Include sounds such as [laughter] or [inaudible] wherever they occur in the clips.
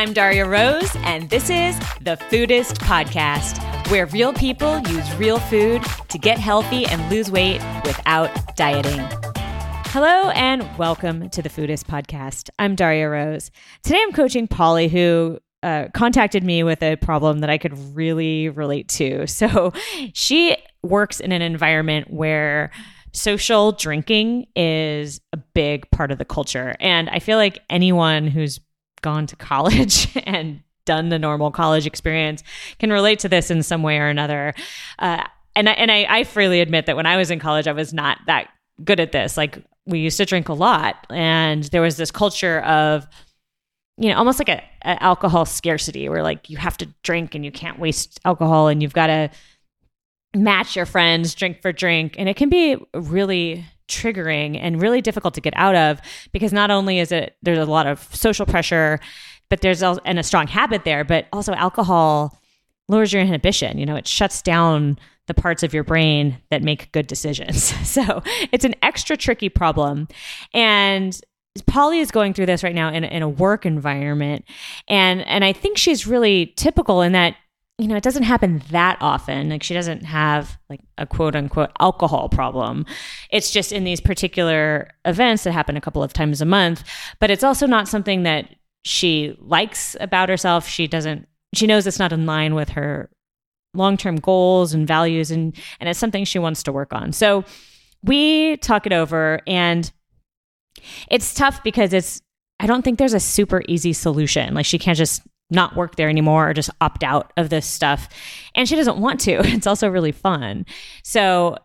I'm Darya Rose, and this is the Foodist Podcast, where real people use real food to get healthy and lose weight without dieting. Hello, and welcome to the Foodist Podcast. I'm Darya Rose. Today I'm coaching Polly, who uh, contacted me with a problem that I could really relate to. [laughs] So she works in an environment where social drinking is a big part of the culture. And I feel like anyone who's gone to college [laughs] and done the normal college experience can relate to this in some way or another. Uh, and I, and I, I freely admit that when I was in college, I was not that good at this. Like we used to drink a lot, and there was this culture of you know almost like a, a alcohol scarcity where like you have to drink and you can't waste alcohol and you've got to match your friends drink for drink and it can be really triggering and really difficult to get out of because not only is it there's a lot of social pressure but there's also, and a strong habit there but also alcohol lowers your inhibition. You know it shuts down the parts of your brain that make good decisions. [laughs] So it's an extra tricky problem. And Polly is going through this right now in, in a work environment. And and I think she's really typical in that you know, it doesn't happen that often. Like she doesn't have like a quote unquote alcohol problem. It's just in these particular events that happen a couple of times a month. But it's also not something that she likes about herself. She doesn't, she knows it's not in line with her long term goals and values, and, and it's something she wants to work on. So we talk it over, and it's tough because it's, I don't think there's a super easy solution. Like she can't just not work there anymore or just opt out of this stuff. And she doesn't want to. [laughs] It's also really fun. So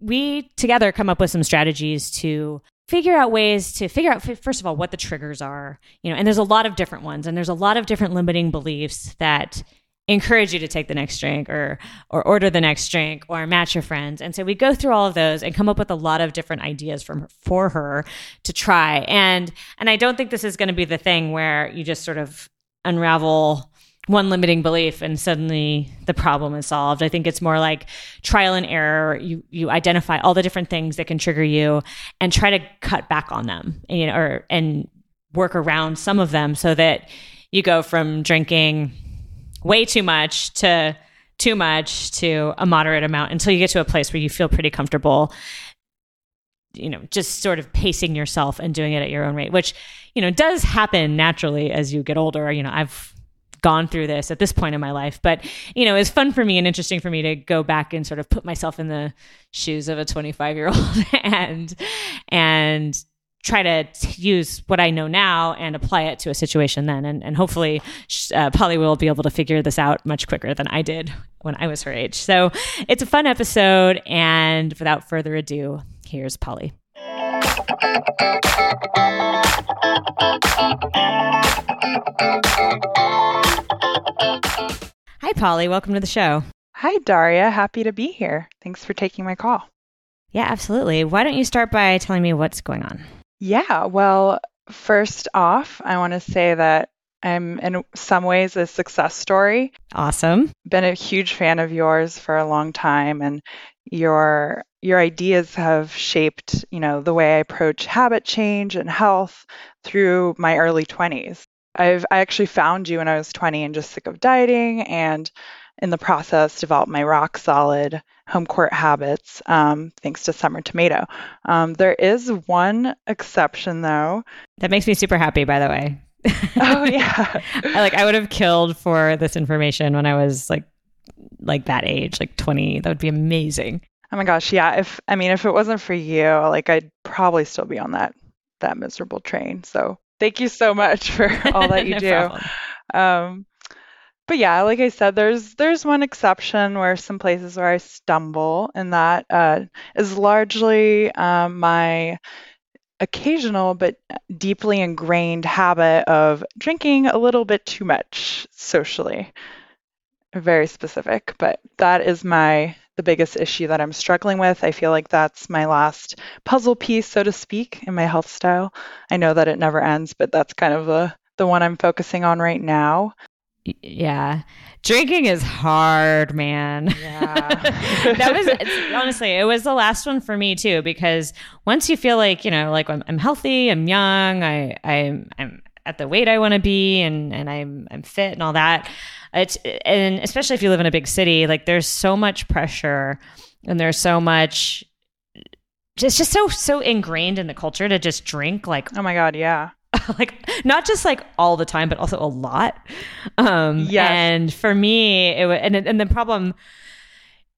we together come up with some strategies to figure out ways to figure out first of all what the triggers are you know and there's a lot of different ones and there's a lot of different limiting beliefs that encourage you to take the next drink or or order the next drink or match your friends and so we go through all of those and come up with a lot of different ideas from for her to try and and I don't think this is going to be the thing where you just sort of unravel one limiting belief and suddenly the problem is solved. I think it's more like trial and error. You you identify all the different things that can trigger you and try to cut back on them, you know, or and work around some of them so that you go from drinking way too much to too much to a moderate amount until you get to a place where you feel pretty comfortable you know just sort of pacing yourself and doing it at your own rate which you know does happen naturally as you get older you know i've gone through this at this point in my life but you know it's fun for me and interesting for me to go back and sort of put myself in the shoes of a 25 year old [laughs] and and try to t- use what I know now and apply it to a situation then. And, and hopefully, uh, Polly will be able to figure this out much quicker than I did when I was her age. So it's a fun episode. And without further ado, Here's Polly. Hi, Polly. Welcome to the show. Hi, Darya. Happy to be here. Thanks for taking my call. Yeah, absolutely. Why don't you start by telling me what's going on? Yeah, well, first off, I want to say that I'm in some ways a success story. Awesome. Been a huge fan of yours for a long time and your your ideas have shaped, you know, the way I approach habit change and health through my early 20s. I've I actually found you when I was 20 and just sick of dieting and in the process developed my rock solid home court habits um, thanks to summer tomato. Um, there is one exception though. That makes me super happy by the way. Oh [laughs] yeah. I, like i would have killed for this information when i was like like that age like 20 that would be amazing Oh my gosh, yeah. If I mean, if it wasn't for you, like I'd probably still be on that that miserable train. So thank you so much [laughs] for [laughs] all that you no do. Um, but yeah, like I said, there's there's one exception where some places where I stumble, and that uh, is largely um, my occasional but deeply ingrained habit of drinking a little bit too much socially. Very specific, but that is my the biggest issue that I'm struggling with. I feel like that's my last puzzle piece, so to speak, in my health style. I know that it never ends, but that's kind of the the one I'm focusing on right now. Yeah. Drinking is hard, man. [laughs] Yeah. that was [laughs] honestly, it was the last one for me too because once you feel like, you know, like I'm, I'm healthy, I'm young, I I'm I'm at the weight I want to be and and I'm I'm fit and all that. It's and especially if you live in a big city, like there's so much pressure and there's so much it's just so so ingrained in the culture to just drink like oh my god yeah [laughs] like not just like all the time but also a lot um yes. and for me it and and the problem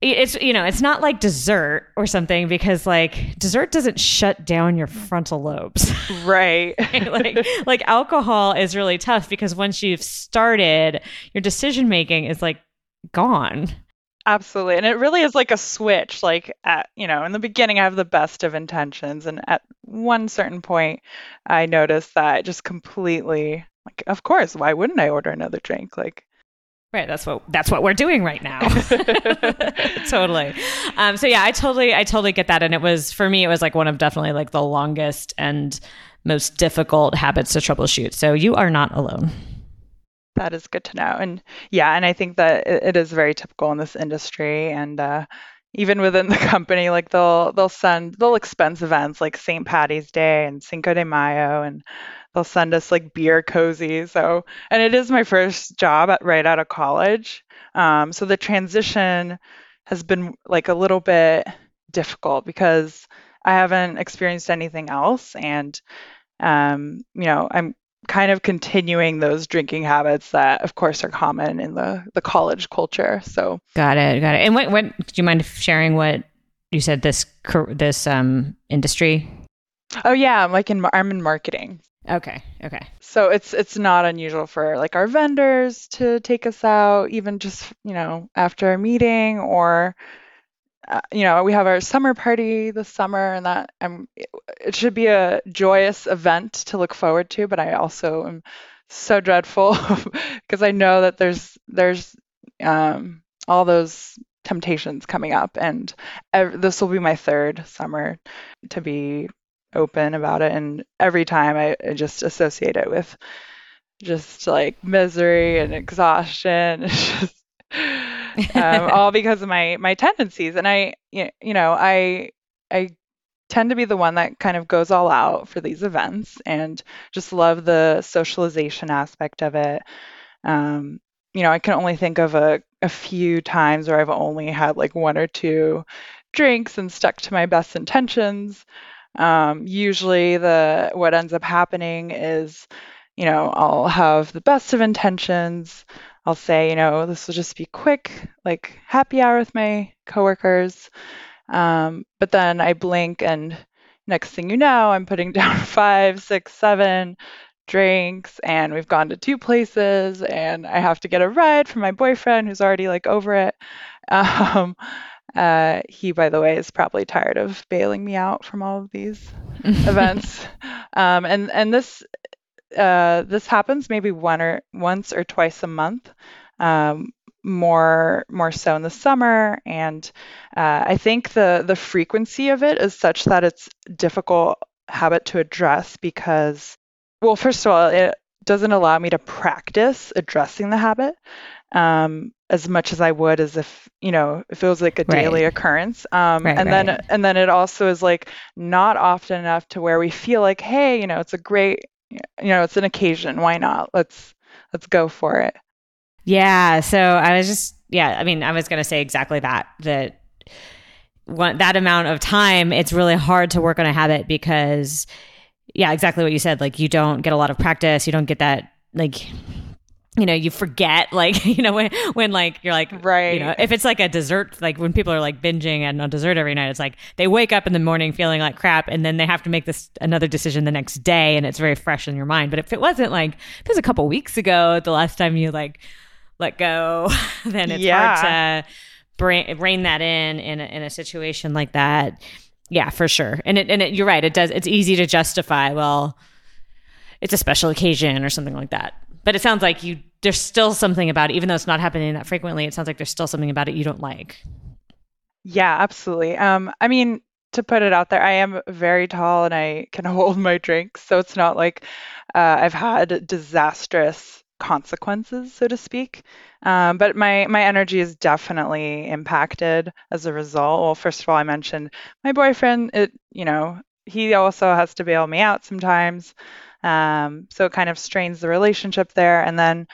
it's you know it's not like dessert or something because like dessert doesn't shut down your frontal lobes [laughs] right [laughs] like like alcohol is really tough because once you've started your decision making is like gone Absolutely. And it really is like a switch. Like, at, you know, in the beginning, I have the best of intentions. And at one certain point, I noticed that just completely, like, of course, why wouldn't I order another drink? Like, Right, that's what that's what we're doing right now. [laughs] totally. Um, so yeah, I totally I totally get that, and it was for me it was like one of definitely like the longest and most difficult habits to troubleshoot. So you are not alone. That is good to know. And yeah, and I think that it, is very typical in this industry and uh, even within the [laughs] company, like they'll they'll send they'll expense events like St. Patty's Day and Cinco de Mayo and they'll send us like beer cozies. So and it is my first job at, right out of college. Um, so the transition has been like a little bit difficult because I haven't experienced anything else and um, you know, I'm kind of continuing those drinking habits that of course are common in the the college culture. So got it got it. And what what do you mind sharing what you said this this um industry? Oh yeah i'm like in i'm in marketing. Okay okay. So it's it's not unusual for like our vendors to take us out even just you know after a meeting or uh, you know, we have our summer party this summer, and that um, it should be a joyous event to look forward to. But I also am so dreadful because [laughs] I know that there's there's um, all those temptations coming up, and ev- this will be my third summer to be open about it, and every time I, I just associate it with just like misery and exhaustion. [laughs] Um, [laughs] all because of my my tendencies. And I, you know, I I tend to be the one that kind of goes all out for these events and just love the socialization aspect of it. Um, you know, I can only think of a, a few times where I've only had like one or two drinks and stuck to my best intentions. Um, usually, the what ends up happening is, you know, I'll have the best of intentions. I'll say, you know, this will just be quick, like happy hour with my coworkers. Um, but then I blink, and next thing you know, I'm putting [laughs] down five, six, seven drinks, and we've gone to two places, and I have to get a ride from my boyfriend who's already like over it. [laughs] Um, uh, he, by the way, is probably tired of bailing me out from all of these [laughs] events. Um, and and this uh, this happens maybe one or once or twice a month. Um, more more so in the summer and uh, i think the the frequency of it is such that it's difficult habit to address because well first of all it doesn't allow me to practice addressing the habit um, as much as I would as if you know if it was like a daily occurrence. Um, right, and right. then and then it also is like not often enough to where we feel like hey you know it's a great you know, it's an occasion. Why not? Let's let's go for it. Yeah. So I was just yeah. I mean, I was going to say exactly that. That one that amount of time, it's really hard to work on a habit because yeah, exactly what you said. Like you don't get a lot of practice. You don't get that like you know you forget [laughs] like you know when when like you're like right. you know if it's like a dessert like when people are like binging and on dessert every night it's like they wake up in the morning feeling like crap and then they have to make this another decision the next day and it's very fresh in your mind. But if it wasn't like if it was a couple weeks ago the last time you like let go [laughs] then it's yeah. hard to bring rein that in in a, in a situation like that. Yeah for sure. And it and it, you're right it does it's easy to justify well it's a special occasion or something like that. But it sounds like you there's still something about it, even though it's not happening that frequently. It sounds like there's still something about it you don't like. Yeah, absolutely. Um, I mean, to put it out there, I am very tall and I can [laughs] hold my drinks, so it's not like uh, I've had disastrous consequences, so to speak. Um, but my my energy is definitely impacted as a result. Well, first of all, I mentioned my boyfriend. It you know he also has to bail me out sometimes. Um, so it kind of strains the relationship there. And then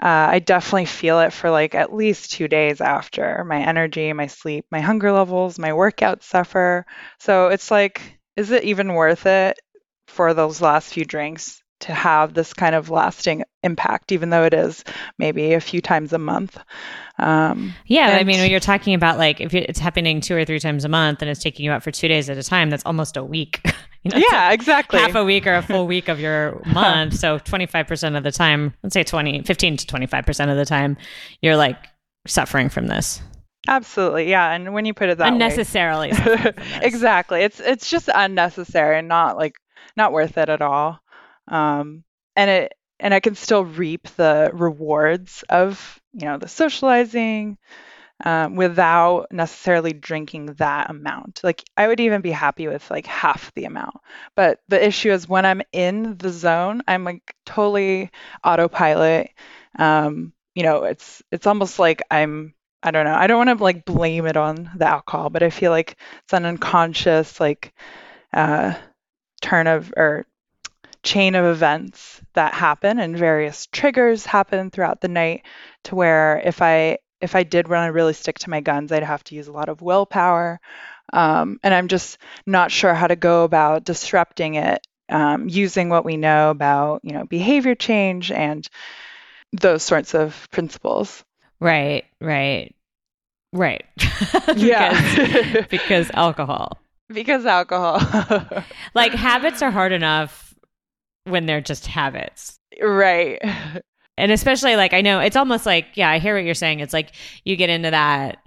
uh, I definitely feel it for like at least two days after. My energy, my sleep, my hunger levels, my workouts suffer. So it's like, is it even worth it for those last few drinks to have this kind of lasting impact, even though it is maybe a few times a month? Um, yeah, I mean, when you're talking about like if it's happening two or three times a month and it's taking you out for two days at a time, that's almost a week. [laughs] [laughs] You know, yeah, exactly. Half a week or a full week of your [laughs] month. so 25% of the time, let's say 20, 15 to 25% of the time, you're like suffering from this. Absolutely. Yeah. And when you put it that unnecessarily. way. [laughs] exactly. It's it's just unnecessary and not like not worth it at all. Um and it and I can still reap the rewards of, you know, the socializing, um, without necessarily drinking that amount. Like I would even be happy with like half the amount. But the issue is when I'm in the zone, I'm like totally autopilot. Um, you know, it's it's almost like I'm I don't know. I don't want to like blame it on the alcohol, but I feel like it's an unconscious like uh, turn of or chain of events that happen and various triggers happen throughout the night to where if I if I did want to really stick to my guns, I'd have to use a lot of willpower. Um, and I'm just not sure how to go about disrupting it um, using what we know about, you know, behavior change and those sorts of principles. Right, right, right. [laughs] because, yeah. [laughs] because alcohol. Because alcohol. like habits [laughs] are hard enough when they're just habits. Right and especially like I know it's almost like yeah, I hear what you're saying. It's like you get into that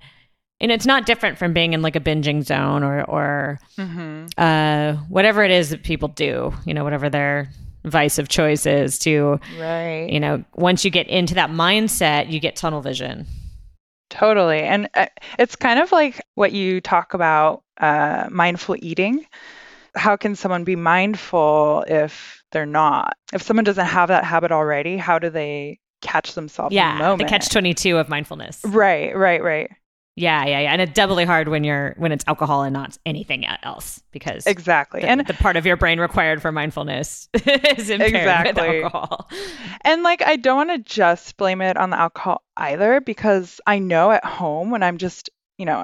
and it's not different from being in like a binging zone or or mm-hmm. uh, whatever it is that people do, you know, whatever their vice of choice is to right. you know, once you get into that mindset, you get tunnel vision. Totally. And uh, it's kind of like what you talk about uh, mindful eating. How can someone be mindful if they're not. If someone doesn't have that habit already, how do they catch themselves yeah, in the moment? The catch 22 of mindfulness. Right, right, right. Yeah, yeah, yeah. And it's doubly hard when you're when it's alcohol and not anything else because Exactly. The, and the part of your brain required for mindfulness [laughs] is impaired exactly. with alcohol. And like I don't want to just blame it on the alcohol either because I know at home when I'm just, you know,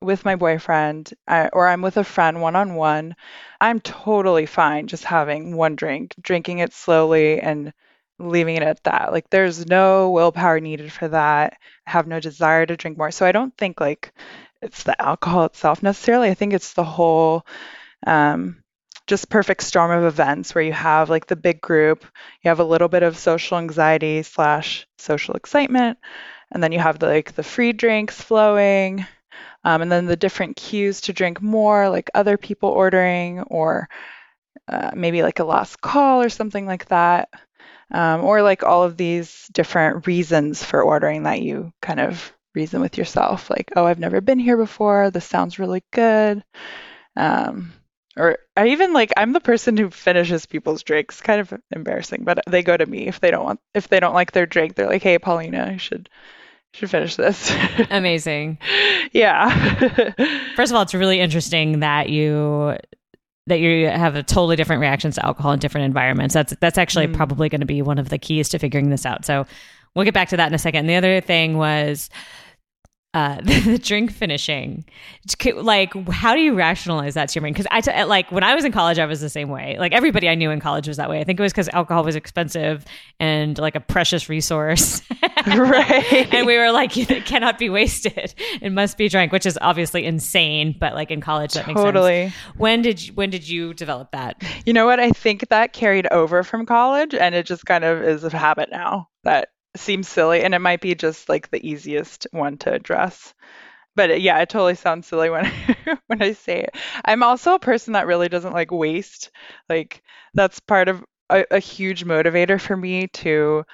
with my boyfriend or I'm with a friend one on one, I'm totally fine just having one drink, drinking it slowly and leaving it at that. Like there's no willpower needed for that. I have no desire to drink more. So I don't think like it's the alcohol itself necessarily. I think it's the whole um, just perfect storm of events where you have like the big group, you have a little bit of social anxiety slash social excitement, and then you have the, like the free drinks flowing, um, and then the different cues to drink more, like other people ordering, or uh, maybe like a last call or something like that. Um, or like all of these different reasons for ordering that you kind of reason with yourself, like, oh, I've never been here before. This sounds really good. Um, or I even like I'm the person who finishes people's drinks. Kind of embarrassing, but they go to me if they don't want if they don't like their drink. They're like, "Hey, Paulina, you should should finish this. [laughs] Amazing. yeah. First of all, it's really interesting that you that you have a totally different reactions to alcohol in different environments. That's that's actually mm. probably going to be one of the keys to figuring this out. So we'll get back to that in a second. And the other thing was uh, [laughs] the, drink finishing. Like, how do you rationalize that to your brain? Because I t- like when I was in college, I was the same way. Like everybody I knew in college was that way. I think it was because alcohol was expensive and like a precious resource, [laughs] right? and we were like, it cannot be wasted; it must be drank, which is obviously insane. But like in college, that totally. makes sense. When did you, when did you develop that? You know what? I think that carried over from college, and it just kind of is a habit now that seems silly and it might be just like the easiest one to address. But yeah it totally sounds silly when I, [laughs] when i say it. I'm also a person that really doesn't like waste. Like that's part of a, a huge motivator for me to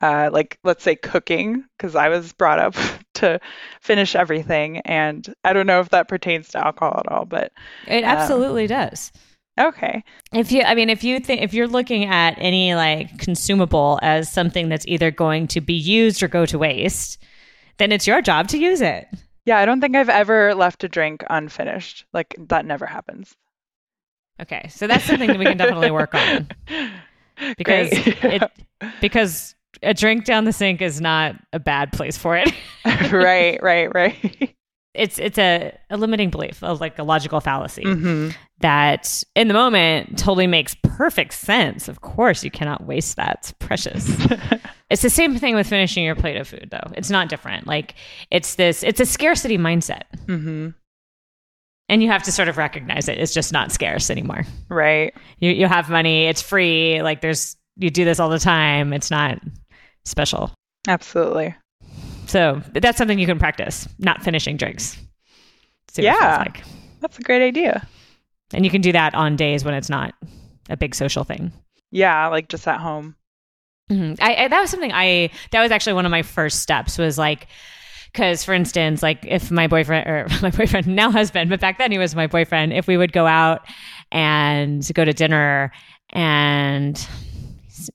uh, like let's say cooking because i was brought up [laughs] to finish everything and i don't know if that pertains to alcohol at all but it absolutely um, does Okay. If you, I mean, if you think, if you're looking at any like consumable as something that's either going to be used or go to waste, then it's your job to use it. Yeah, I don't think I've ever left a drink unfinished. Like that never happens. Okay, so that's something that we can definitely work on [laughs] because it [laughs] because a drink down the sink is not a bad place for it. [laughs] right, right, right. It's it's a, a limiting belief, of like a logical fallacy mm-hmm. that in the moment totally makes perfect sense. Of course, you cannot waste that; it's precious. [laughs] it's the same thing with finishing your plate of food, though. It's not different. Like it's this, it's a scarcity mindset. Mm-hmm and you have to sort of recognize it. It's just not scarce anymore. Right. You you have money. It's free. Like there's you do this all the time. It's not special. Absolutely. So that's something you can practice. Not finishing drinks. yeah. Like. That's a great idea. And you can do that on days when it's not a big social thing. Yeah, like just at home. Mm-hmm. I, I, that was something I. That was actually one of my first steps. Was like because, for instance, like if my boyfriend or [laughs] my boyfriend, now husband, but back then he was my boyfriend, if we would go out and go to dinner and,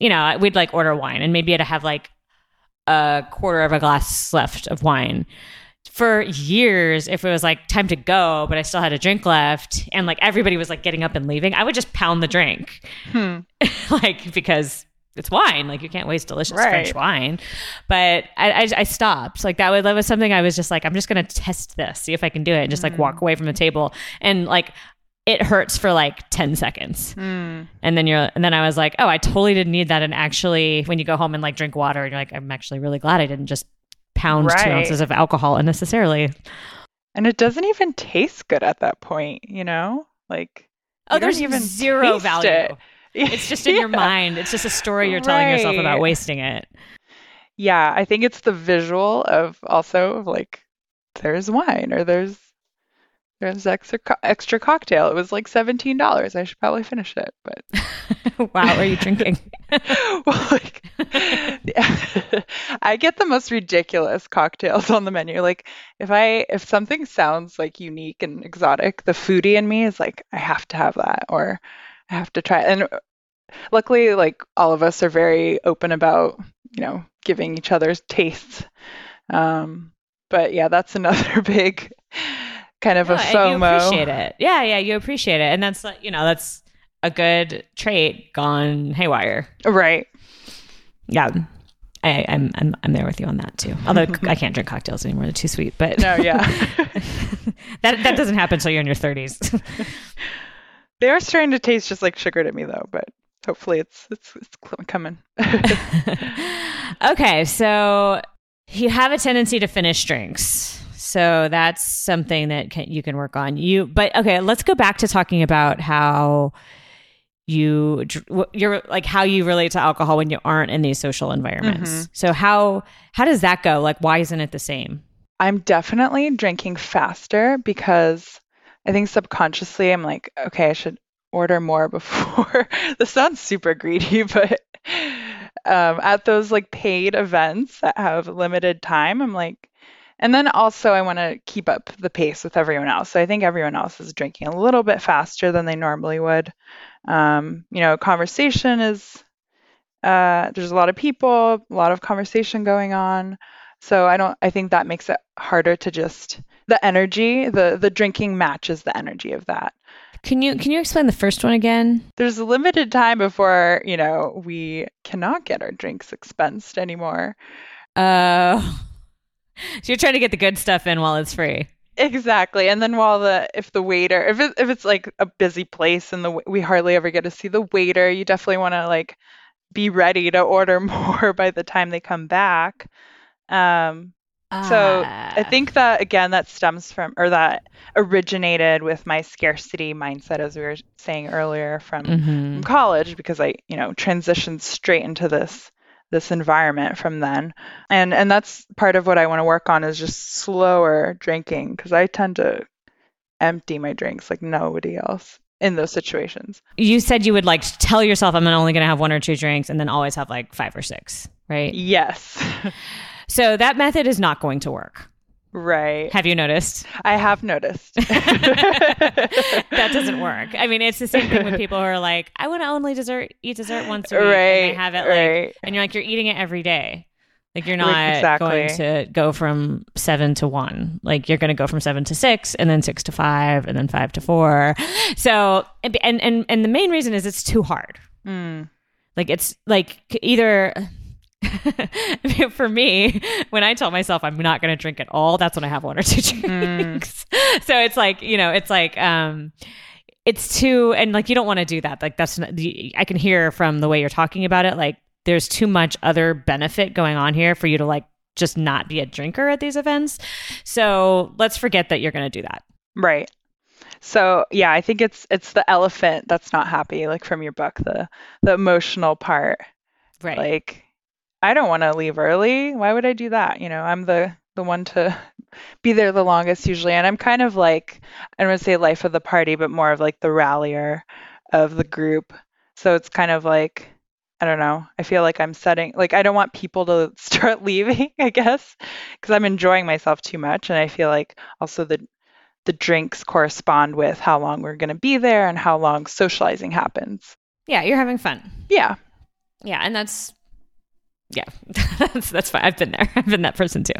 you know, we'd like order wine and maybe it'd have like a quarter of a glass left of wine. For years, if it was like time to go, but I still had a drink left and like everybody was like getting up and leaving, I would just pound the drink. Hmm. [laughs] like, because it's wine. Like you can't waste delicious right. French wine. But I, I, I, stopped. Like that was, that was something I was just like, I'm just going to test this, see if I can do it, and just mm. like walk mm. away from the table. And like it hurts for like 10 seconds. Mm. And then you're, and then I was like, oh, I totally didn't need that. And actually, when you go home and like drink water, and you're like, I'm actually really glad I didn't just pound right. two ounces of alcohol unnecessarily. And it doesn't even taste good at that point, you know? Like, oh, there's even zero value. It. [laughs] It's just in yeah. your mind. It's just a story you're telling right. yourself about wasting it. Yeah, I think it's the visual of also like there's wine or there's extra co- extra cocktail. It was like seventeen dollars. I should probably finish it, but [laughs] wow, are you drinking? [laughs] well, like, [laughs] I get the most ridiculous cocktails on the menu. Like if I if something sounds like unique and exotic, the foodie in me is like I have to have that or I have to try. It. And luckily, like all of us are very open about, you know, giving each other's tastes. Um, but yeah, that's another big kind of no, a FOMO. you appreciate it. Yeah, yeah, you appreciate it. And that's like, you know, that's a good trait gone haywire. Right. Yeah. I, am I'm, I'm I'm there with you on that too. Although [laughs] I can't drink cocktails anymore; they're too sweet. But no, yeah, [laughs] that that doesn't happen until you're in your 30s. [laughs] They are starting to taste just like sugar to me though, but hopefully it's it's, it's coming. okay, so you have a tendency to finish drinks. So that's something that can, you can work on. You but okay, let's go back to talking about how you you're like how you relate to alcohol when you aren't in these social environments. Mm-hmm. So how how does that go? Like why isn't it the same? I'm definitely drinking faster because I think subconsciously I'm like, okay, I should order more [laughs] before. this sounds super greedy, [laughs] but um, at those like paid events that have limited time, I'm like, and then also I want to keep up the pace with everyone else. So I think everyone else is drinking a little bit faster than they normally would. Um, you know, conversation is uh, there's a lot of people, a lot of conversation going on. So I don't I think that makes it harder to just the energy, the the drinking matches the energy of that. Can you can you explain the first one again? There's a limited time before, you know, we cannot get our drinks expensed anymore. Uh So you're trying to get the good stuff in while it's free. Exactly. And then while the if the waiter if it, if it's like a busy place and the we hardly ever get to see the waiter, you definitely want to like be ready to order [laughs] more by the time they come back. Um, so I ah. think that again that stems from or that originated with my scarcity mindset as we were saying earlier from, mm-hmm. from college because I, you know, transitioned straight into this this environment from then. And and that's part of what I want to work on is just slower drinking because I tend to empty my drinks like nobody else in those situations. You said you would like tell yourself I'm only going to have one or two drinks and then always have like five or six, right? Yes. [laughs] So that method is not going to work. Right. Have you noticed? I have noticed. [laughs] that doesn't work. I mean, it's the same thing with people who are like, I want to only dessert eat dessert once a week. Right. And have it like, right. and you're like, you're eating it every day. Like you're not Exactly. going to go from seven to one. Like you're going to go from seven to six, and then six to five, and then five to four. So and and and, and the main reason is it's too hard. Mm. Like it's like either. [laughs] For me, when I tell myself I'm not going to drink at all, that's when I have one or two [laughs] drinks. so it's like you know, it's like um, it's too, and like you don't want to do that. Like that's not, the, I can hear from the way you're talking about it. Like there's too much other benefit going on here for you to like just not be a drinker at these events. So let's forget that you're going to do that. Right. So yeah, I think it's it's the elephant that's not happy, like from your book, the the emotional part. Right. Like, I don't want to leave early. Why would I do that? You know, I'm the the one to [laughs] be there the longest usually, and I'm kind of like I don't want to say life of the party, but more of like the rallier of the group. So it's kind of like I don't know. I feel like I'm setting like I don't want people to [laughs] start leaving, I guess, because I'm enjoying myself too much, and I feel like also the the drinks correspond with how long we're going to be there and how long socializing happens. yeah, you're having fun. Yeah. Yeah, and that's yeah, [laughs] that's that's fine. I've been there. [laughs] I've been that person too.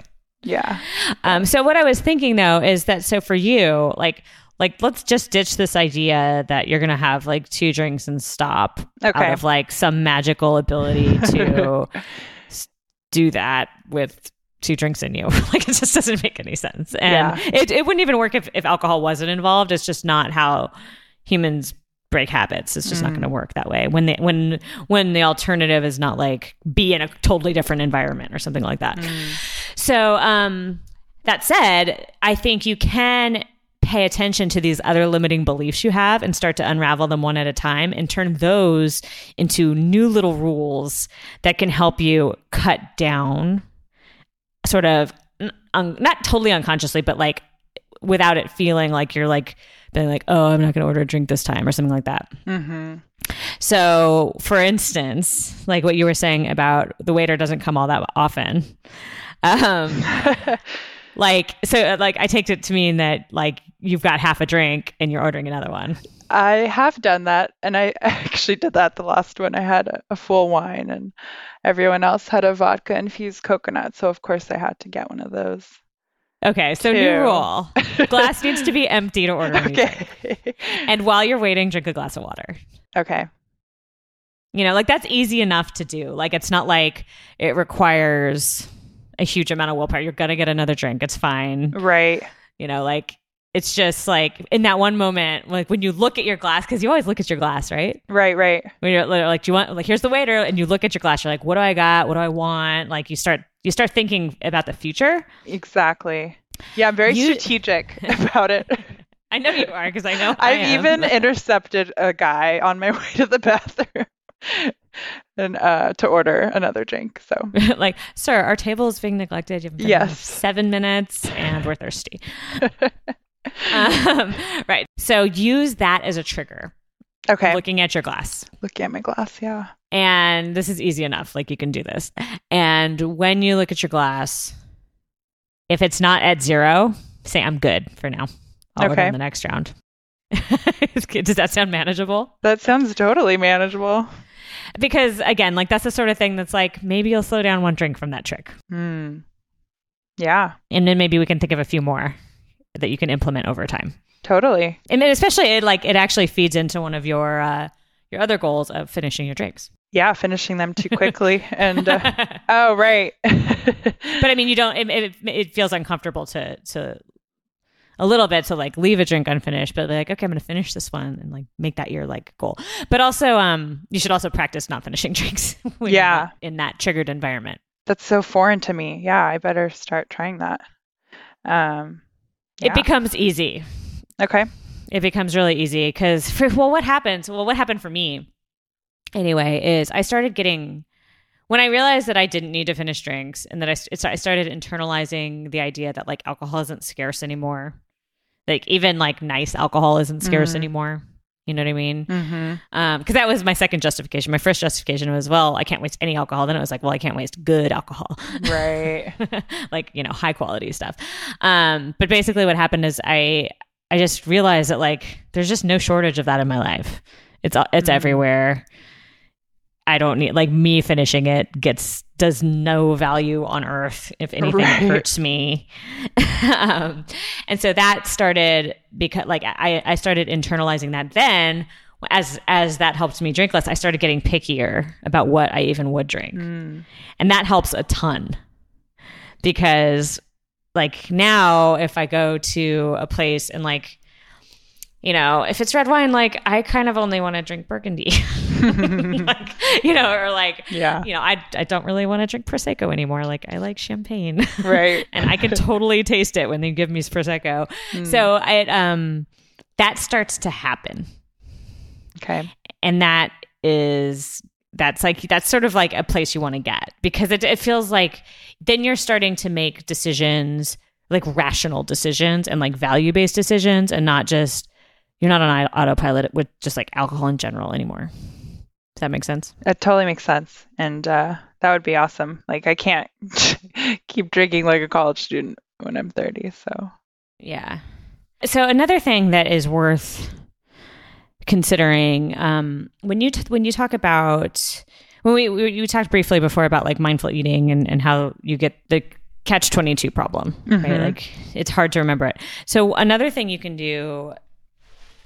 Yeah. Um, so what I was thinking though is that so for you, like like let's just ditch this idea that you're gonna have like two drinks and stop Okay. out of like some magical ability to [laughs] do that with two drinks in you. like it just doesn't make any sense. And Yeah. it, it wouldn't even work if, if alcohol wasn't involved. It's just not how humans break habits. It's just not Mm. going to work that way. When the when when the alternative is not like be in a totally different environment or something like that. So, um, that said, I think you can pay attention to these other limiting beliefs you have and start to unravel them one at a time and turn those into new little rules that can help you cut down sort of un- not totally unconsciously, but like without it feeling like you're like being like, oh, I'm not going to order a drink this time or something like that. Mm-hmm. So, for instance, like what you were saying about the waiter doesn't come all that often. Um, [laughs] like, so uh, like I take it to mean that like you've got half a drink and you're ordering another one. I have done that, and I [laughs] actually did that the last one. I had a, a full wine, and everyone else had a vodka infused coconut, so of course I had to get one of those. Okay, so new rule: glass needs to be empty to order. [laughs] Okay. And while you're waiting, drink a glass of water. okay. You know, like that's easy enough to do. Like it's not like it requires a huge amount of willpower. You're gonna get another drink. It's fine. Right. You know, like it's just like in that one moment, like when you look at your glass, because you always look at your glass, right? Right. Right. When you're like, do you want like here's the waiter, and you look at your glass, you're like, what do I got? What do I want? Like you start you start thinking about the future. Exactly. Yeah, I'm very You- strategic [laughs] about it. [laughs] I know you are because I know [laughs] I I've am. even intercepted a guy on my way to the bathroom and uh to order another drink. So like, sir, our table is being neglected. You have Yes. seven minutes, and we're thirsty. Um, right. So use that as a trigger. okay, Looking at your glass. looking at my glass. Yeah. And this is easy enough. Like you can do this. And when you look at your glass, if it's not at zero, say I'm good for now. I'll Okay. in the next round. [laughs] Does that sound manageable? That sounds totally manageable. Because again, like that's the sort of thing that's like maybe you'll slow down one drink from that trick. Hmm. Yeah. And then maybe we can think of a few more that you can implement over time. Totally. And then especially it like it actually feeds into one of your uh your other goals of finishing your drinks. Yeah, finishing them too [laughs] quickly and uh, [laughs] oh right. [laughs] but I mean, you don't. It, it, it feels uncomfortable to to a little bit to like leave a drink unfinished, but like, okay, I'm gonna finish this one and like make that your like goal. But also, um, you should also practice not finishing drinks. when you're Yeah. in that triggered environment. That's so foreign to me. Yeah, I better start trying that. Um It becomes easy. Okay. It becomes really easy because well, what happens? Well, what happened for me anyway is I started getting when I realized that I didn't need to finish drinks and that I, I started internalizing the idea that like alcohol isn't scarce anymore. Like even like nice alcohol isn't scarce Mhm. anymore. You know what I mean? Mhm. Um, because that was my second justification. My first justification was, well, I can't waste any alcohol. Then it was like, well, I can't waste good alcohol. Right. [laughs] like you know high quality stuff um but basically what happened is i i just realized that like there's just no shortage of that in my life it's it's Mhm. everywhere I don't need like me finishing it gets does no value on earth if anything right. hurts me. [laughs] um, and so that started because like I, I started internalizing that then as as that helped me drink less, I started getting pickier about what I even would drink. Mm. And that helps a ton. Because like now if I go to a place and like you know, if it's red wine, like I kind of only want to drink Burgundy, [laughs] like, you know, or like, yeah, you know, I, I don't really want to drink Prosecco anymore. Like I like champagne. [laughs] Right. and I can [laughs] totally taste it when they give me Prosecco. Mm. So it, um, that starts to happen. Okay. And that is, that's like, that's sort of like a place you want to get because it, it feels like then you're starting to make decisions, like rational decisions and like value based decisions and not just, you're not on autopilot with just like alcohol in general anymore. Does that make sense? That totally makes sense. And uh, that would be awesome. Like, I can't [laughs] keep drinking like a college student when I'm 30. So, yeah. So, another thing that is worth considering um, when you t- when you talk about when we, we you talked briefly before about like mindful eating and, and how you get the catch 22 problem mm-hmm. right like it's hard to remember it so another thing you can do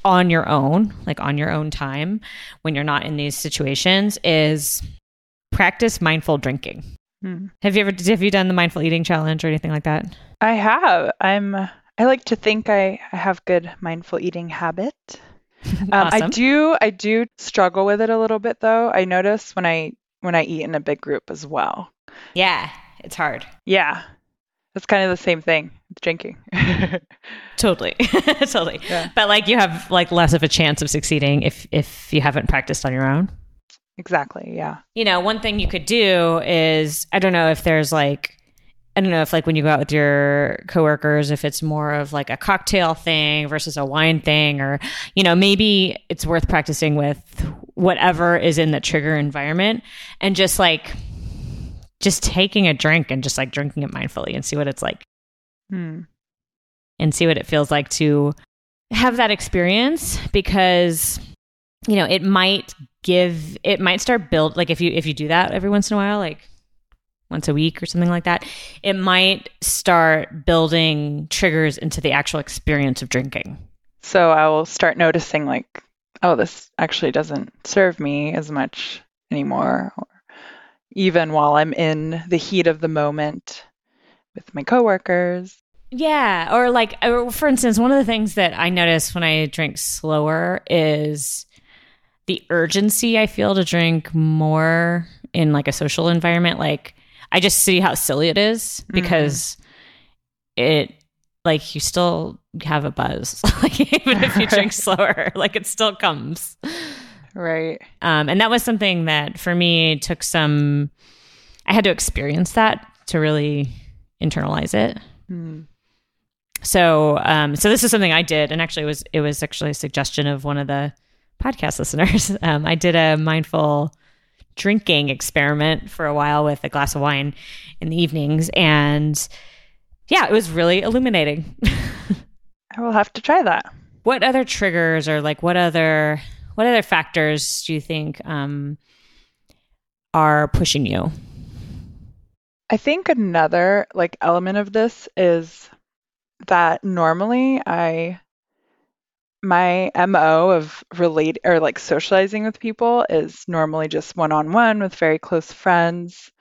on your own, like on your own time when you're not in these situations is practice mindful drinking. Hmm. Have you ever have you done the mindful eating challenge or anything like that? I have. I'm I like to think I, I have good mindful eating habit. [laughs] Um, awesome. I do I do struggle with it a little bit though. I notice when I when I eat in a big group as well. Yeah, it's hard. Yeah. It's kind of the same thing drinking. [laughs] totally. [laughs] totally. Yeah. But like you have like less of a chance of succeeding if if you haven't practiced on your own. Exactly. Yeah. You know, one thing you could do is I don't know if there's like I don't know if like when you go out with your coworkers if it's more of like a cocktail thing versus a wine thing or you know maybe it's worth practicing with whatever is in the trigger environment and just like just taking a drink and just like drinking it mindfully and see what it's like. Hmm. And see what it feels like to have that experience because you know, it might give it might start build like if you if you do that every once in a while like once a week or something like that, it might start building triggers into the actual experience of drinking. So I will start noticing like oh this actually doesn't serve me as much anymore or even while I'm in the heat of the moment with my coworkers. Yeah, or like or for instance, one of the things that I notice when I drink slower is the urgency I feel to drink more in like a social environment. Like I just see how silly it is because mm-hmm. it like you still have a buzz [laughs] like even if you [laughs] drink slower like it still comes Right. Um, and that was something that for me took some, I had to experience that to really internalize it. Mm. So, um, so this is something I did, and actually, it was it was actually a suggestion of one of the podcast listeners. [laughs] Um, I did a mindful drinking experiment for a while with a glass of wine in the evenings, and yeah, it was really illuminating. [laughs] I will have to try that. What other triggers or like what other what other factors do you think um, are pushing you? I think another like element of this is that normally I my MO of relate or like socializing with people is normally just one on one with very close friends.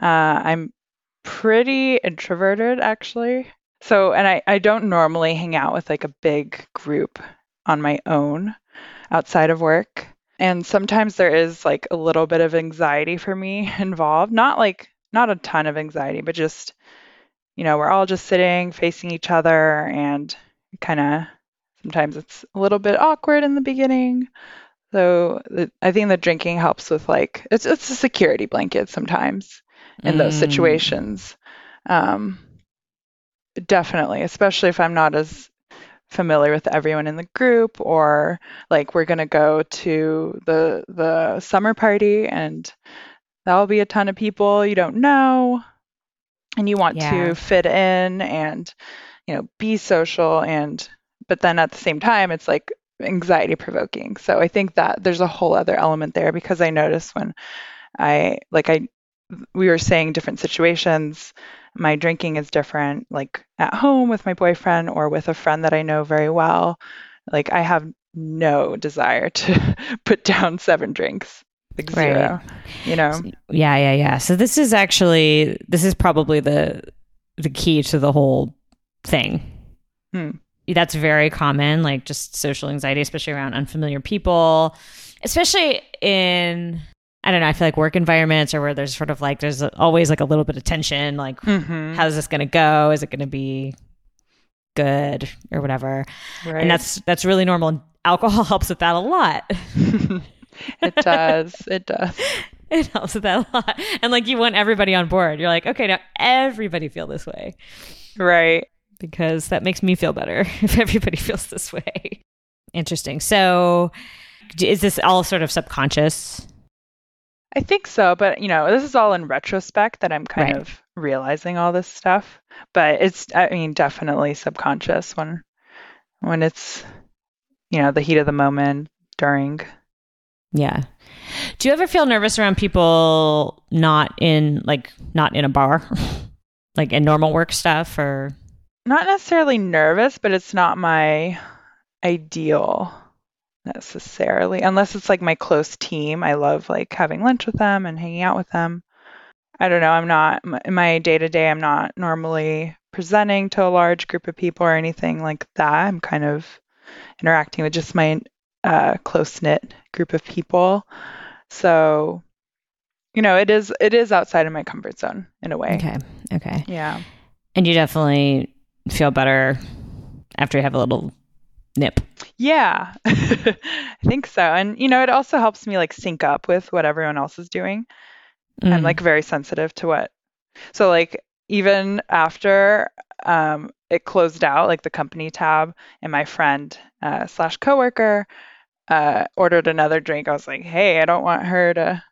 Uh, I'm pretty introverted actually. So, and I, I don't normally hang out with like a big group on my own outside of work. And sometimes there is like a little bit of anxiety for me [laughs] involved. Not like, not a ton of anxiety, but just, you know, we're all just sitting facing each other and kind of sometimes it's a little bit awkward in the beginning. So the, I think the drinking helps with like, it's, it's a security blanket sometimes in mm. those situations. Um, definitely, especially if I'm not as familiar with everyone in the group or like we're going to go to the the summer party and that'll be a ton of people you don't know and you want yeah. to fit in and you know be social and but then at the same time it's like anxiety provoking. So I think that there's a whole other element there because I notice when I like I we were saying different situations my drinking is different like at home with my boyfriend or with a friend that I know very well like I have no desire to [laughs] put down seven drinks like zero right. you know yeah yeah yeah so this is actually this is probably the the key to the whole thing hmm. that's very common like just social anxiety especially around unfamiliar people especially in I don't know. I feel like work environments or where there's sort of like there's always like a little bit of tension. Like, mm-hmm. how's this going to go? Is it going to be good or whatever? Right. And that's that's really normal. And alcohol [laughs] helps with that a lot. [laughs] it does. It does. [laughs] It helps with that a lot. And like you want everybody on board. You're like, okay, now everybody feel this way. Right. Because that makes me feel better if everybody feels this way. Interesting. So is this all sort of subconscious? I think so, but you know, this is all in retrospect that I'm kind right. of realizing all this stuff. But it's I mean, definitely subconscious when when it's you know, the heat of the moment during. Yeah. Do you ever feel nervous around people not in like not in a bar? [laughs] like in normal work stuff or not necessarily nervous, but it's not my ideal necessarily, unless it's like my close team. I love like having lunch with them and hanging out with them. I don't know. I'm not in my day to day. I'm not normally presenting to a large group of people or anything like that. I'm kind of interacting with just my uh, close knit group of people. So, you know, it is it is outside of my comfort zone in a way. Okay. Okay. Yeah. And you definitely feel better after you have a little nip. Yeah, [laughs] I think so. And, you know, it also helps me like sync up with what everyone else is doing. Mm. I'm like very sensitive to what. So, like, even after um, it closed out, like the company tab, and my friend uh, slash coworker uh, ordered another drink, I was like, hey, I don't want her to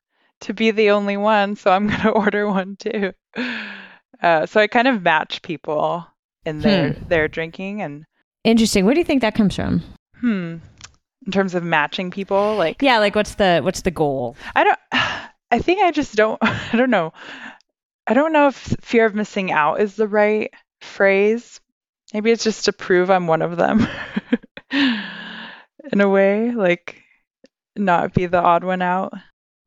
to be the only one, so I'm [laughs] gonna order one too. [laughs] Uh, so I kind of match people in their hmm. their drinking and Interesting. Where do you think that comes from? Hmm. In terms of matching people, like yeah, like what's the what's the goal? I don't. [sighs] I think I just don't. [laughs] I don't know. I don't know if fear of missing out is the right phrase. Maybe it's just to prove I'm one of them. [laughs] In a way, like not be the odd one out.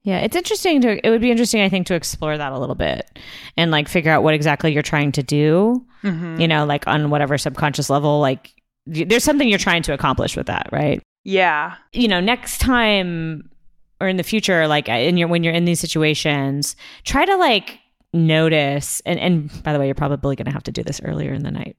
Yeah, it's interesting to it would be interesting I think to explore that a little bit and like figure out what exactly you're trying to do. Mm-hmm. You know, like on whatever subconscious level like there's something you're trying to accomplish with that, right? Yeah. You know, next time or in the future, like in your when you're in these situations, try to like notice and and by the way you're probably going to have to do this earlier in the night.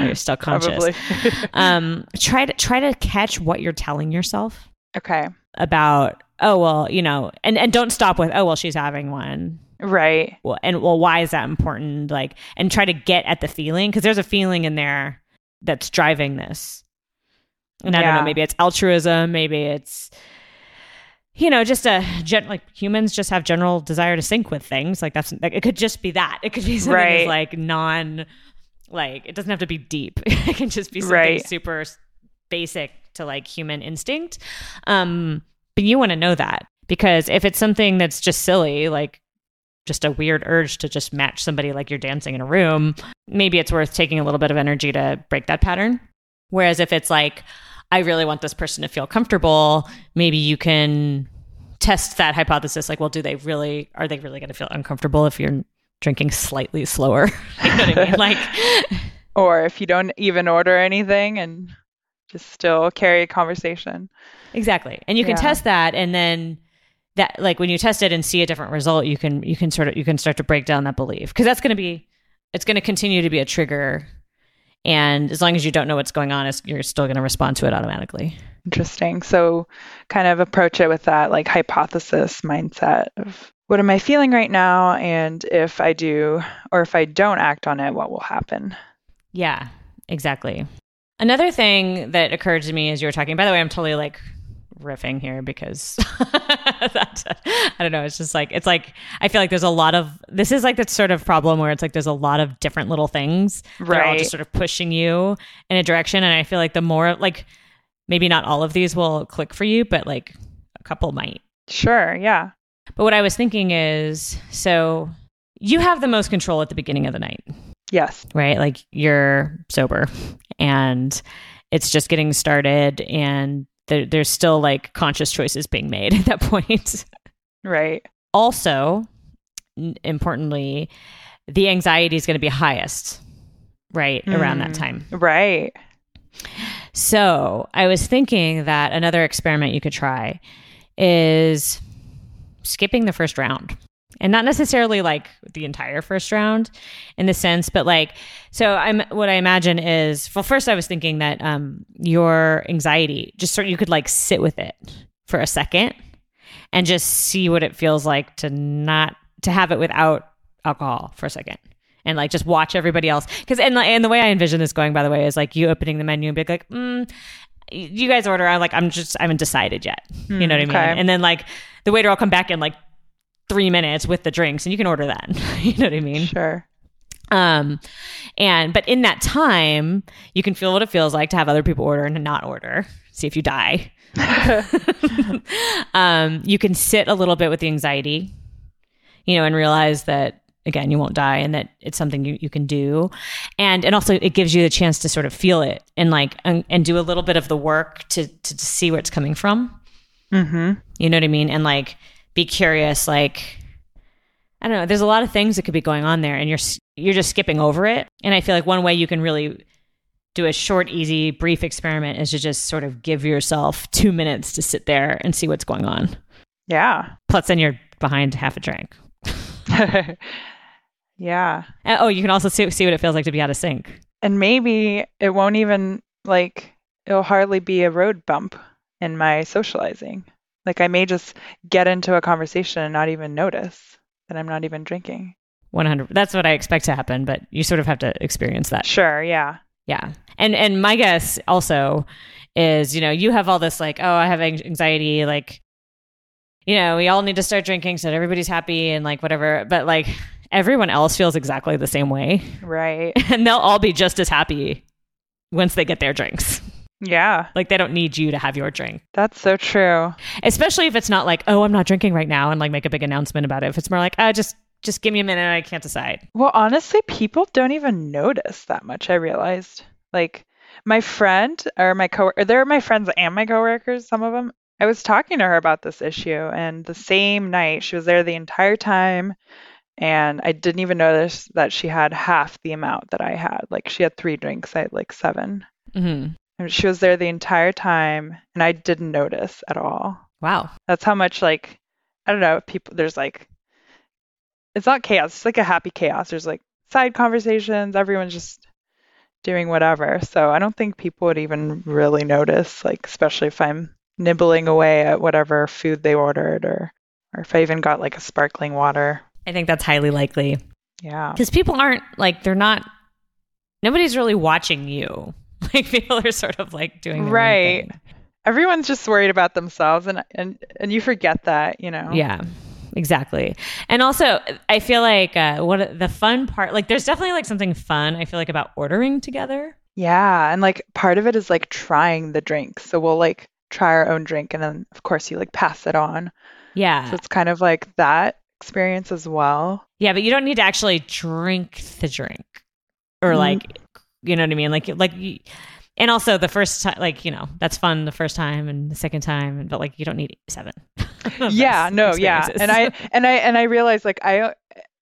[laughs] You're still conscious. [laughs] Um try to try to catch what you're telling yourself okay. about oh well you know and and don't stop with oh well she's having one Right. Well, and well, why is that important? Like, and try to get at the feeling because there's a feeling in there that's driving this. And I don't know, maybe it's altruism, maybe it's, you know, just a gen- like humans just have general desire to sync with things. Like that's like it could just be that. It could be something right. like non, like it doesn't have to be deep. [laughs] it can just be something right. super basic to like human instinct. Um, but you want to know that because if it's something that's just silly, like just a weird urge to just match somebody like you're dancing in a room, maybe it's worth taking a little bit of energy to break that pattern. Whereas if it's like, I really want this person to feel comfortable, maybe you can test that hypothesis like, well, do they really, are they really going to feel uncomfortable if you're drinking slightly slower? [laughs] you know what I mean? [laughs] Like, or if you don't even order anything and just still carry a conversation. Exactly. And you can test that and then that like when you test it and see a different result you can you can sort of you can start to break down that belief. Because that's going to be it's going to continue to be a trigger. And as long as you don't know what's going on you're still going to respond to it automatically. Interesting. So kind of approach it with that like hypothesis mindset of what am i feeling right now? And if i do or if i don't act on it what will happen? Yeah exactly. Another thing that occurred to me as you were talking by the way i'm totally like riffing here because [laughs] that, I don't know. It's just like it's like I feel like there's a lot of this is like that sort of problem where it's like there's a lot of different little things that are all Right. just sort of pushing you in a direction, and I feel like the more like maybe not all of these will click for you, but like a couple might. Sure. Yeah. But what I was thinking is, so you have the most control at the beginning of the night Yes. right? Like you're sober and it's just getting started and there, there's still like conscious choices being made [laughs] at that point. Right. also, n- importantly, the anxiety is going to be highest right around that Mm. time. Right. So I was thinking that another experiment you could try is skipping the first round. And not necessarily like the entire first round in the sense, but like, so I'm what I imagine is, well, first I was thinking that um, your anxiety, just sort of, you could like sit with it for a second and just see what it feels like to not, to have it without alcohol for a second and like just watch everybody else. Because and, and the way i envision this going by the way is like you opening the menu and be like mm, you guys order. I'm like i'm just i haven't decided yet. You know what i mean? okay. and then like the waiter will come back in like three minutes with the drinks and you can order that. [laughs] You know what i mean? Sure. um and but in that time you can feel what it feels like to have other people order and to not order. See if you die. [laughs] Um, you can sit a little bit with the anxiety, you know, and realize that again you won't die and that it's something you, you can do. And and also it gives you the chance to sort of feel it and like and, and do a little bit of the work to, to to see where it's coming from. Mm-hmm. you know what i mean? And like be curious like i don't know there's a lot of things that could be going on there and you're you're just skipping over it and i feel like one way you can really do a short easy brief experiment is to just sort of give yourself two minutes to sit there and see what's going on Yeah. plus then you're behind half a drink [laughs] yeah. Uh, oh you can also see, see what it feels like to be out of sync And maybe it won't even like it'll hardly be a road bump in my socializing. Like I may just get into a conversation and not even notice that I'm not even drinking. 100 that's what i expect to happen but you sort of have to experience that Sure, yeah. Yeah. And and my guess also is, you know, you have all this like, oh, I have anxiety, like, you know, we all need to start drinking so that everybody's happy and like whatever. But like everyone else feels exactly the same way. Right. [laughs] And they'll all be just as happy once they get their drinks. Yeah. Like they don't need you to have your drink. That's so true. Especially if it's not like, oh, I'm not drinking right now and like make a big announcement about it. If it's more like, ah, just just give me a minute, I can't decide. Well, honestly, people don't even notice that much, I realized. Like my friend or my co they're my friends and my coworkers, some of them. I was talking to her about this issue and the same night she was there the entire time and I didn't even notice that she had half the amount that I had. Like she had 3 drinks, I had like 7. hmm And she was there the entire time and I didn't notice at all. Wow. That's how much like I don't know, people there's like it's not chaos, it's like a happy chaos. There's like side conversations, everyone's just doing whatever. So I don't think people would even really notice, like especially if I'm nibbling away at whatever food they ordered or or if I even got like a sparkling water. I think that's highly likely. Yeah. because people aren't like they're not nobody's really watching you [laughs] like people are sort of like doing Right. Everyone's just worried about themselves and and and you forget that, you know. yeah exactly and also i feel like uh what the fun part like there's definitely like something fun i feel like about ordering together Yeah, and like part of it is like trying the drink. So we'll like try our own drink and then of course you like pass it on. yeah So it's kind of like that experience as well. yeah but you don't need to actually drink the drink or Mhm. like you know what i mean like like and also the first time like you know that's fun the first time and the second time but like you don't need seven [laughs] yeah, no, yeah. [laughs] And I and I and I realized like I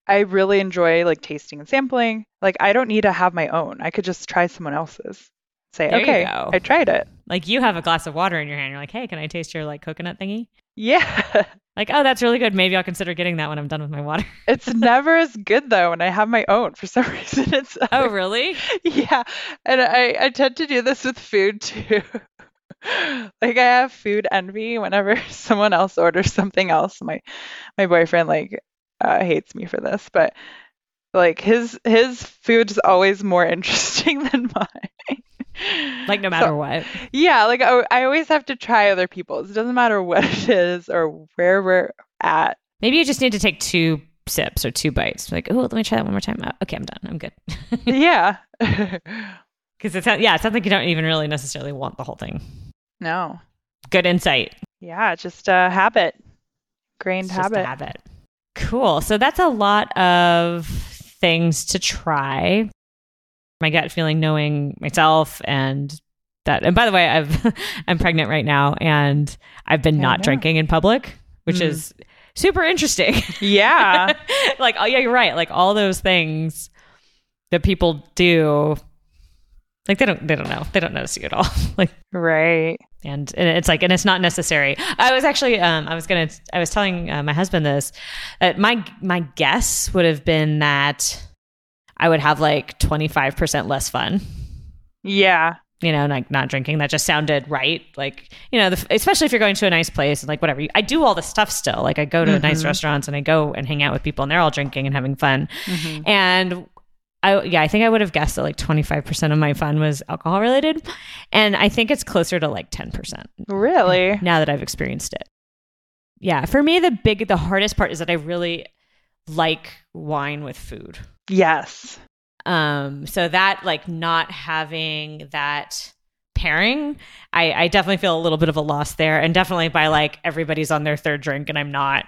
I really enjoy like tasting and sampling. Like I don't need to have my own. I could just try someone else's. Say, There okay. I tried it. Like you have a glass of water in your hand. You're like, hey, can I taste your like coconut thingy? Yeah. Like, oh, that's really good. Maybe I'll consider getting that when I'm done with my water. [laughs] it's never as good though when I have my own. For some [laughs] reason it's oh, really? [laughs] Yeah, and I, I tend to do this with food too. like I have food envy whenever someone else orders something else. My my boyfriend like uh, hates me for this, but like his his food's always more interesting than mine. Like no matter so, what. Yeah, like I, I always have to try other people's. It doesn't matter what it is or where we're at. Maybe you just need to take two sips or two bites. Like, oh, let me try that one more time. Oh, okay, I'm done. I'm good. [laughs] yeah. [laughs] Because it's yeah, it sounds like you don't even really necessarily want the whole thing. No. Good insight. Yeah, just a habit. Grained habit. habit. Cool. So that's a lot of things to try. My gut feeling knowing myself and that and by the way, I've [laughs] I'm pregnant right now and I've been not drinking in public, which mm. is super interesting. Yeah. [laughs] like oh yeah, you're right. Like all those things that people do like they don't they don't know. They don't notice you at all. [laughs] like right. And, and it's like and it's not necessary. I was actually um I was going to I was telling uh, my husband this that my my guess would have been that I would have like 25% less fun. Yeah. You know, like not drinking. That just sounded right. Like, you know, the, especially if you're going to a nice place and like whatever. I do all the stuff still. Like, I go to mm-hmm. nice restaurants and I go and hang out with people and they're all drinking and having fun. Mm-hmm. And I yeah, I think I would have guessed that like 25% of my fun was alcohol related. And I think it's closer to like 10%. Really? Now that I've experienced it. Yeah, for me the big the hardest part is that I really like wine with food. Yes. Um so that like not having that pairing, I, I definitely feel a little bit of a loss there. And definitely by like everybody's on their third drink and I'm not.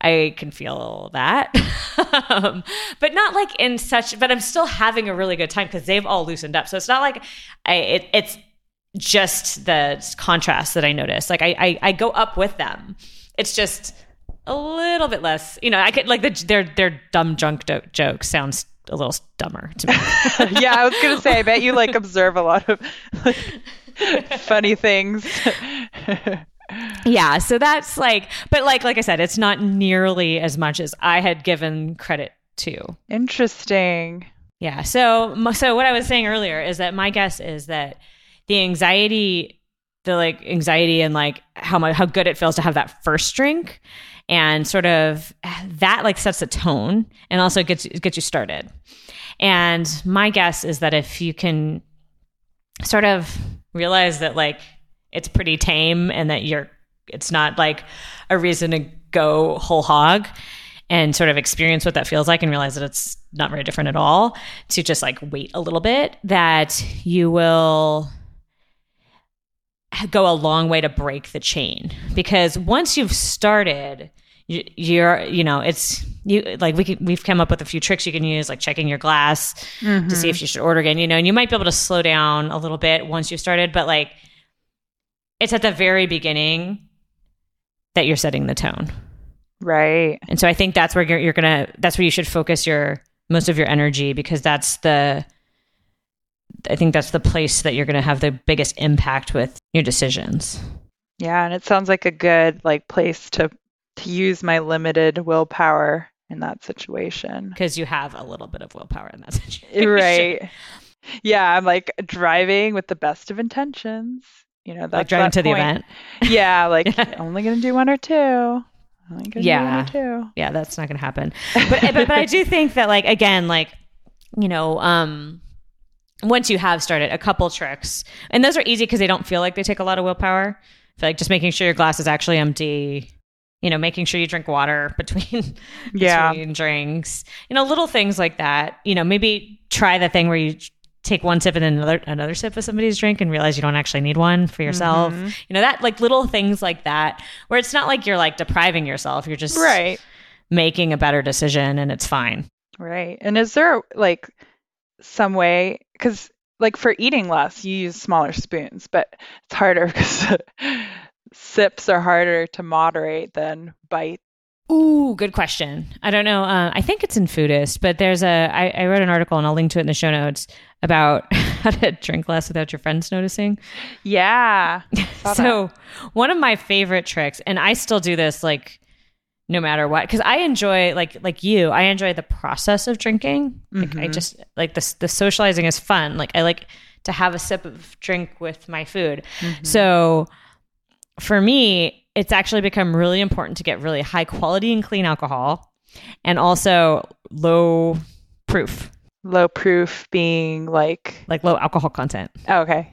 I can feel that. [laughs] um, but not like in such, but I'm still having a really good time because they've all loosened up. So it's not like I, it, it's just the contrast that I notice. Like I, I, I go up with them. It's just a little bit less, you know, I could like the, their, their dumb drunk do- jokes sounds a little dumber to me. [laughs] yeah. I was to say, I bet you like observe a lot of like, funny things [laughs] yeah so that's like but like like i said it's not nearly as much as i had given credit to interesting yeah so so what i was saying earlier is that my guess is that the anxiety the like anxiety and like how much how good it feels to have that first drink and sort of that like sets a tone and also gets gets you started. And my guess is that if you can sort of realize that like it's pretty tame and that you're it's not like a reason to go whole hog and sort of experience what that feels like and realize that it's not very different at all to just like wait a little bit that you will go a long way to break the chain because once you've started you're you know it's you like we can, we've come up with a few tricks you can use like checking your glass mm-hmm. to see if you should order again you know and you might be able to slow down a little bit once you've started but like it's at the very beginning that you're setting the tone. Right. And so I think that's where you're, you're to, that's where you should focus your, most of your energy because that's the, I think that's the place that you're going to have the biggest impact with your decisions. Yeah. And it sounds like a good, like, place to, to use my limited willpower in that situation. Because you have a little bit of willpower in that [laughs] situation. Right. Yeah. I'm like driving with the best of intentions you know, that's like driving that to point. the event. Yeah, like [laughs] only gonna do one or two. yeah, yeah, that's not gonna happen. But, but but I do think that like again, like you know, um, once you have started a couple tricks, and those are easy because they don't feel like they take a lot of willpower. like just making sure your glass is actually empty. You know, making sure you drink water [laughs] between yeah. between drinks. You know, little things like that. You know, maybe try the thing where you take one sip and then another another sip of somebody's drink and realize you don't actually need one for yourself. Mm-hmm. You know that like little things like that where it's not like you're like depriving yourself. You're just right making a better decision and it's fine. Right. And is there like some way cuz like for eating less you use smaller spoons, but it's harder [laughs] cuz sips are harder to moderate than bite Ooh, good question. I don't know. Uh, I think it's in Foodist, but there's a. I, I wrote an article and I'll link to it in the show notes about [laughs] how to drink less without your friends noticing. Yeah. [laughs] so one of my favorite tricks, and I still do this like no matter what, because I enjoy like like you, I enjoy the process of drinking. Like mm-hmm. I just like the the socializing is fun. Like I like to have a sip of drink with my food. Mm-hmm. So for me, it's actually become really important to get really high quality and clean alcohol and also low proof. Low proof being like like low alcohol content. Oh, okay.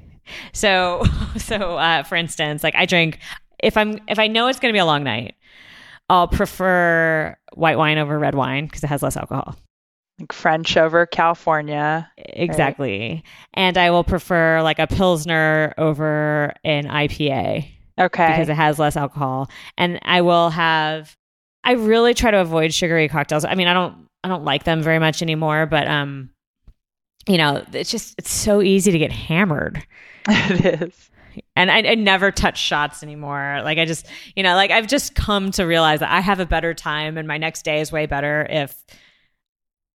So [laughs] so uh, for instance, like I drink if I'm if I know it's going to be a long night, I'll prefer white wine over red wine because it has less alcohol. Like French over California. Exactly. Right? And I will prefer like a pilsner over an IPA. Okay. Because it has less alcohol. And I will have I really try to avoid sugary cocktails. I mean, I don't I don't like them very much anymore, but um you know, it's just it's so easy to get hammered. [laughs] it is and I, I, never touch shots anymore. Like I just, you know, like I've just come to realize that I have a better time, and my next day is way better if,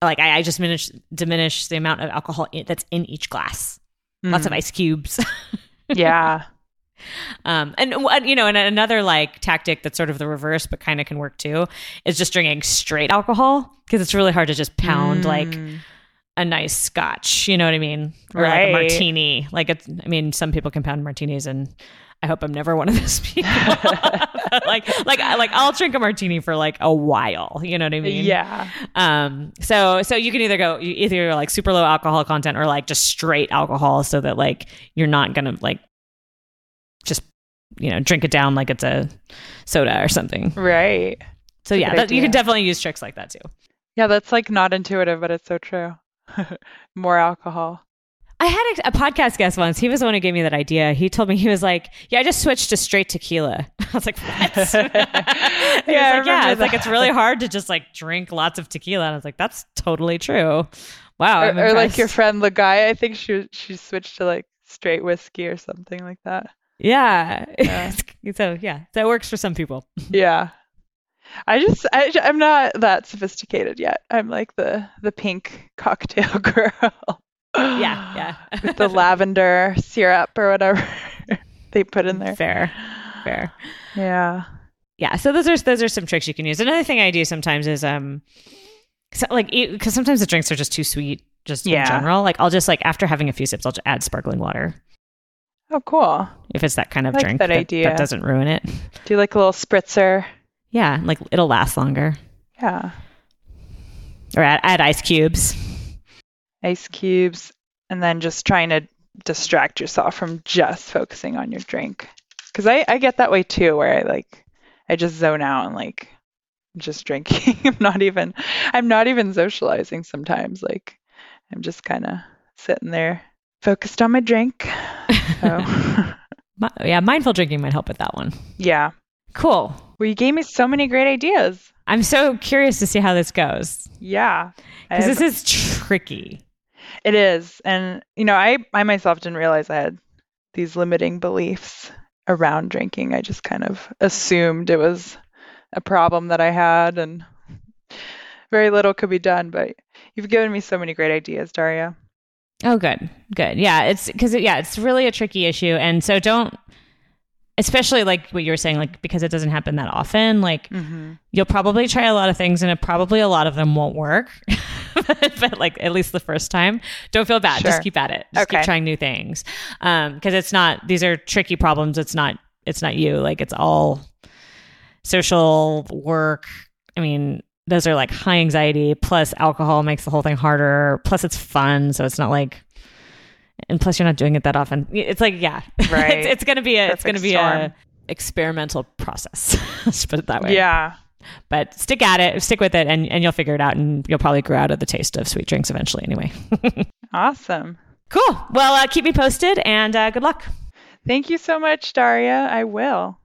like, I, I just diminish diminish the amount of alcohol in, that's in each glass. Mm. Lots of mm. ice cubes. [laughs] yeah. Um, and you know, and another like tactic that's sort of the reverse, but kind of can work too, is just drinking straight alcohol because it's really hard to just pound mm. like a nice scotch, you know what I mean? Or right. like a martini. Like it's I mean, some people can pound martinis and I hope I'm never one of those [laughs] people. like like like I'll drink a martini for like a while, you know what I mean? Yeah. Um so so you can either go either you're like super low alcohol content or like just straight alcohol so that like you're not going to like just you know, drink it down like it's a soda or something. Right. So yeah, that, you can definitely use tricks like that too. Yeah, that's like not intuitive, but it's so true. [laughs] more alcohol. I had a, a, podcast guest once. He was the one who gave me that idea. He told me he was like, "Yeah, I just switched to straight tequila." [laughs] I was like, "What?" [laughs] yeah, like, yeah. It's like it's really hard to just like drink lots of tequila. And I was like, "That's totally true." Wow. Or, or like your friend the guy. I think she she switched to like straight whiskey or something like that. Yeah. yeah. so yeah, that works for some people. yeah. I just I, I'm not that sophisticated yet. I'm like the the pink [laughs] cocktail [laughs] girl. yeah, yeah. [laughs] With the lavender syrup or whatever they put in there. Fair, fair. Yeah, yeah. So those are those are some tricks you can use. Another thing I do sometimes is um, so like because sometimes the drinks are just too sweet, just yeah. in general. Like I'll just like after having a few sips, I'll just add sparkling water. Oh, cool. If it's that kind of like drink that, that, that doesn't ruin it. Do like a little spritzer. Yeah, like it'll last longer. Yeah. Or add, add ice cubes. Ice cubes, and then just trying to distract yourself from just focusing on your drink. Because I, I get that way too, where I like, I just zone out and like, just drinking. [laughs] I'm not even, I'm not even socializing sometimes. Like, I'm just kind of sitting there focused on my drink. [laughs] So. [laughs] yeah, mindful drinking might help with that one. Yeah. Cool. Well, you gave me so many great ideas. I'm so curious to see how this goes. Yeah. Because this is tricky. It is. And, you know, I, I myself didn't realize I had these limiting beliefs around drinking. I just kind of assumed it was a problem that I had and very little could be done. But you've given me so many great ideas, Darya. Oh, good. Good. Yeah. It's because, yeah, it's really a tricky issue. And so don't especially like what you were saying, like because it doesn't happen that often, like mm-hmm. you'll probably try a lot of things and it probably a lot of them won't work. [laughs] but, like at least the first time, don't feel bad. Sure. Just keep at it. Just okay. keep trying new things. Um, because it's not these are tricky problems. It's not it's not you. Like it's all social work. I mean, those are like high anxiety plus alcohol makes the whole thing harder. Plus it's fun, so it's not like and plus you're not doing it that often. It's like yeah, [laughs] right. it's, it's, gonna be a Perfect it's gonna be storm. a experimental process. [laughs] Let's put it that way. Yeah. But stick at it, stick with it, and, and you'll figure it out, and you'll probably grow out of the taste of sweet drinks eventually. Anyway. [laughs] awesome. Cool. Well, uh, keep me posted, and uh, good luck. Thank you so much, Darya. I will.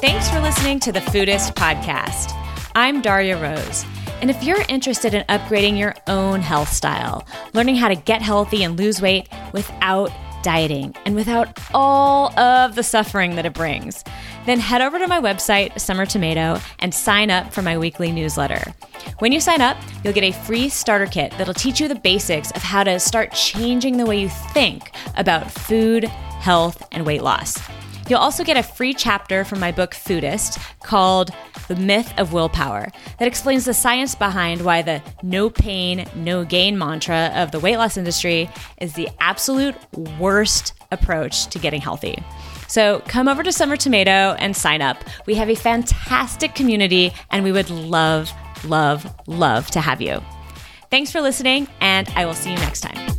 Thanks for listening to the Foodist Podcast. I'm Darya Rose. And if you're interested in upgrading your own health style, learning how to get healthy and lose weight without dieting and without all of the suffering that it brings, then head over to my website, Summer Tomato, and sign up for my weekly newsletter. When you sign up, you'll get a free starter kit that'll teach you the basics of how to start changing the way you think about food, health, and weight loss. You'll also get a free chapter from my book Foodist called The Myth of Willpower that explains the science behind why the no pain, no gain mantra of the weight loss industry is the absolute worst approach to getting healthy. So come over to Summer Tomato and sign up. We have a fantastic community and we would love love, love to have you. Thanks for listening, and I will see you next time.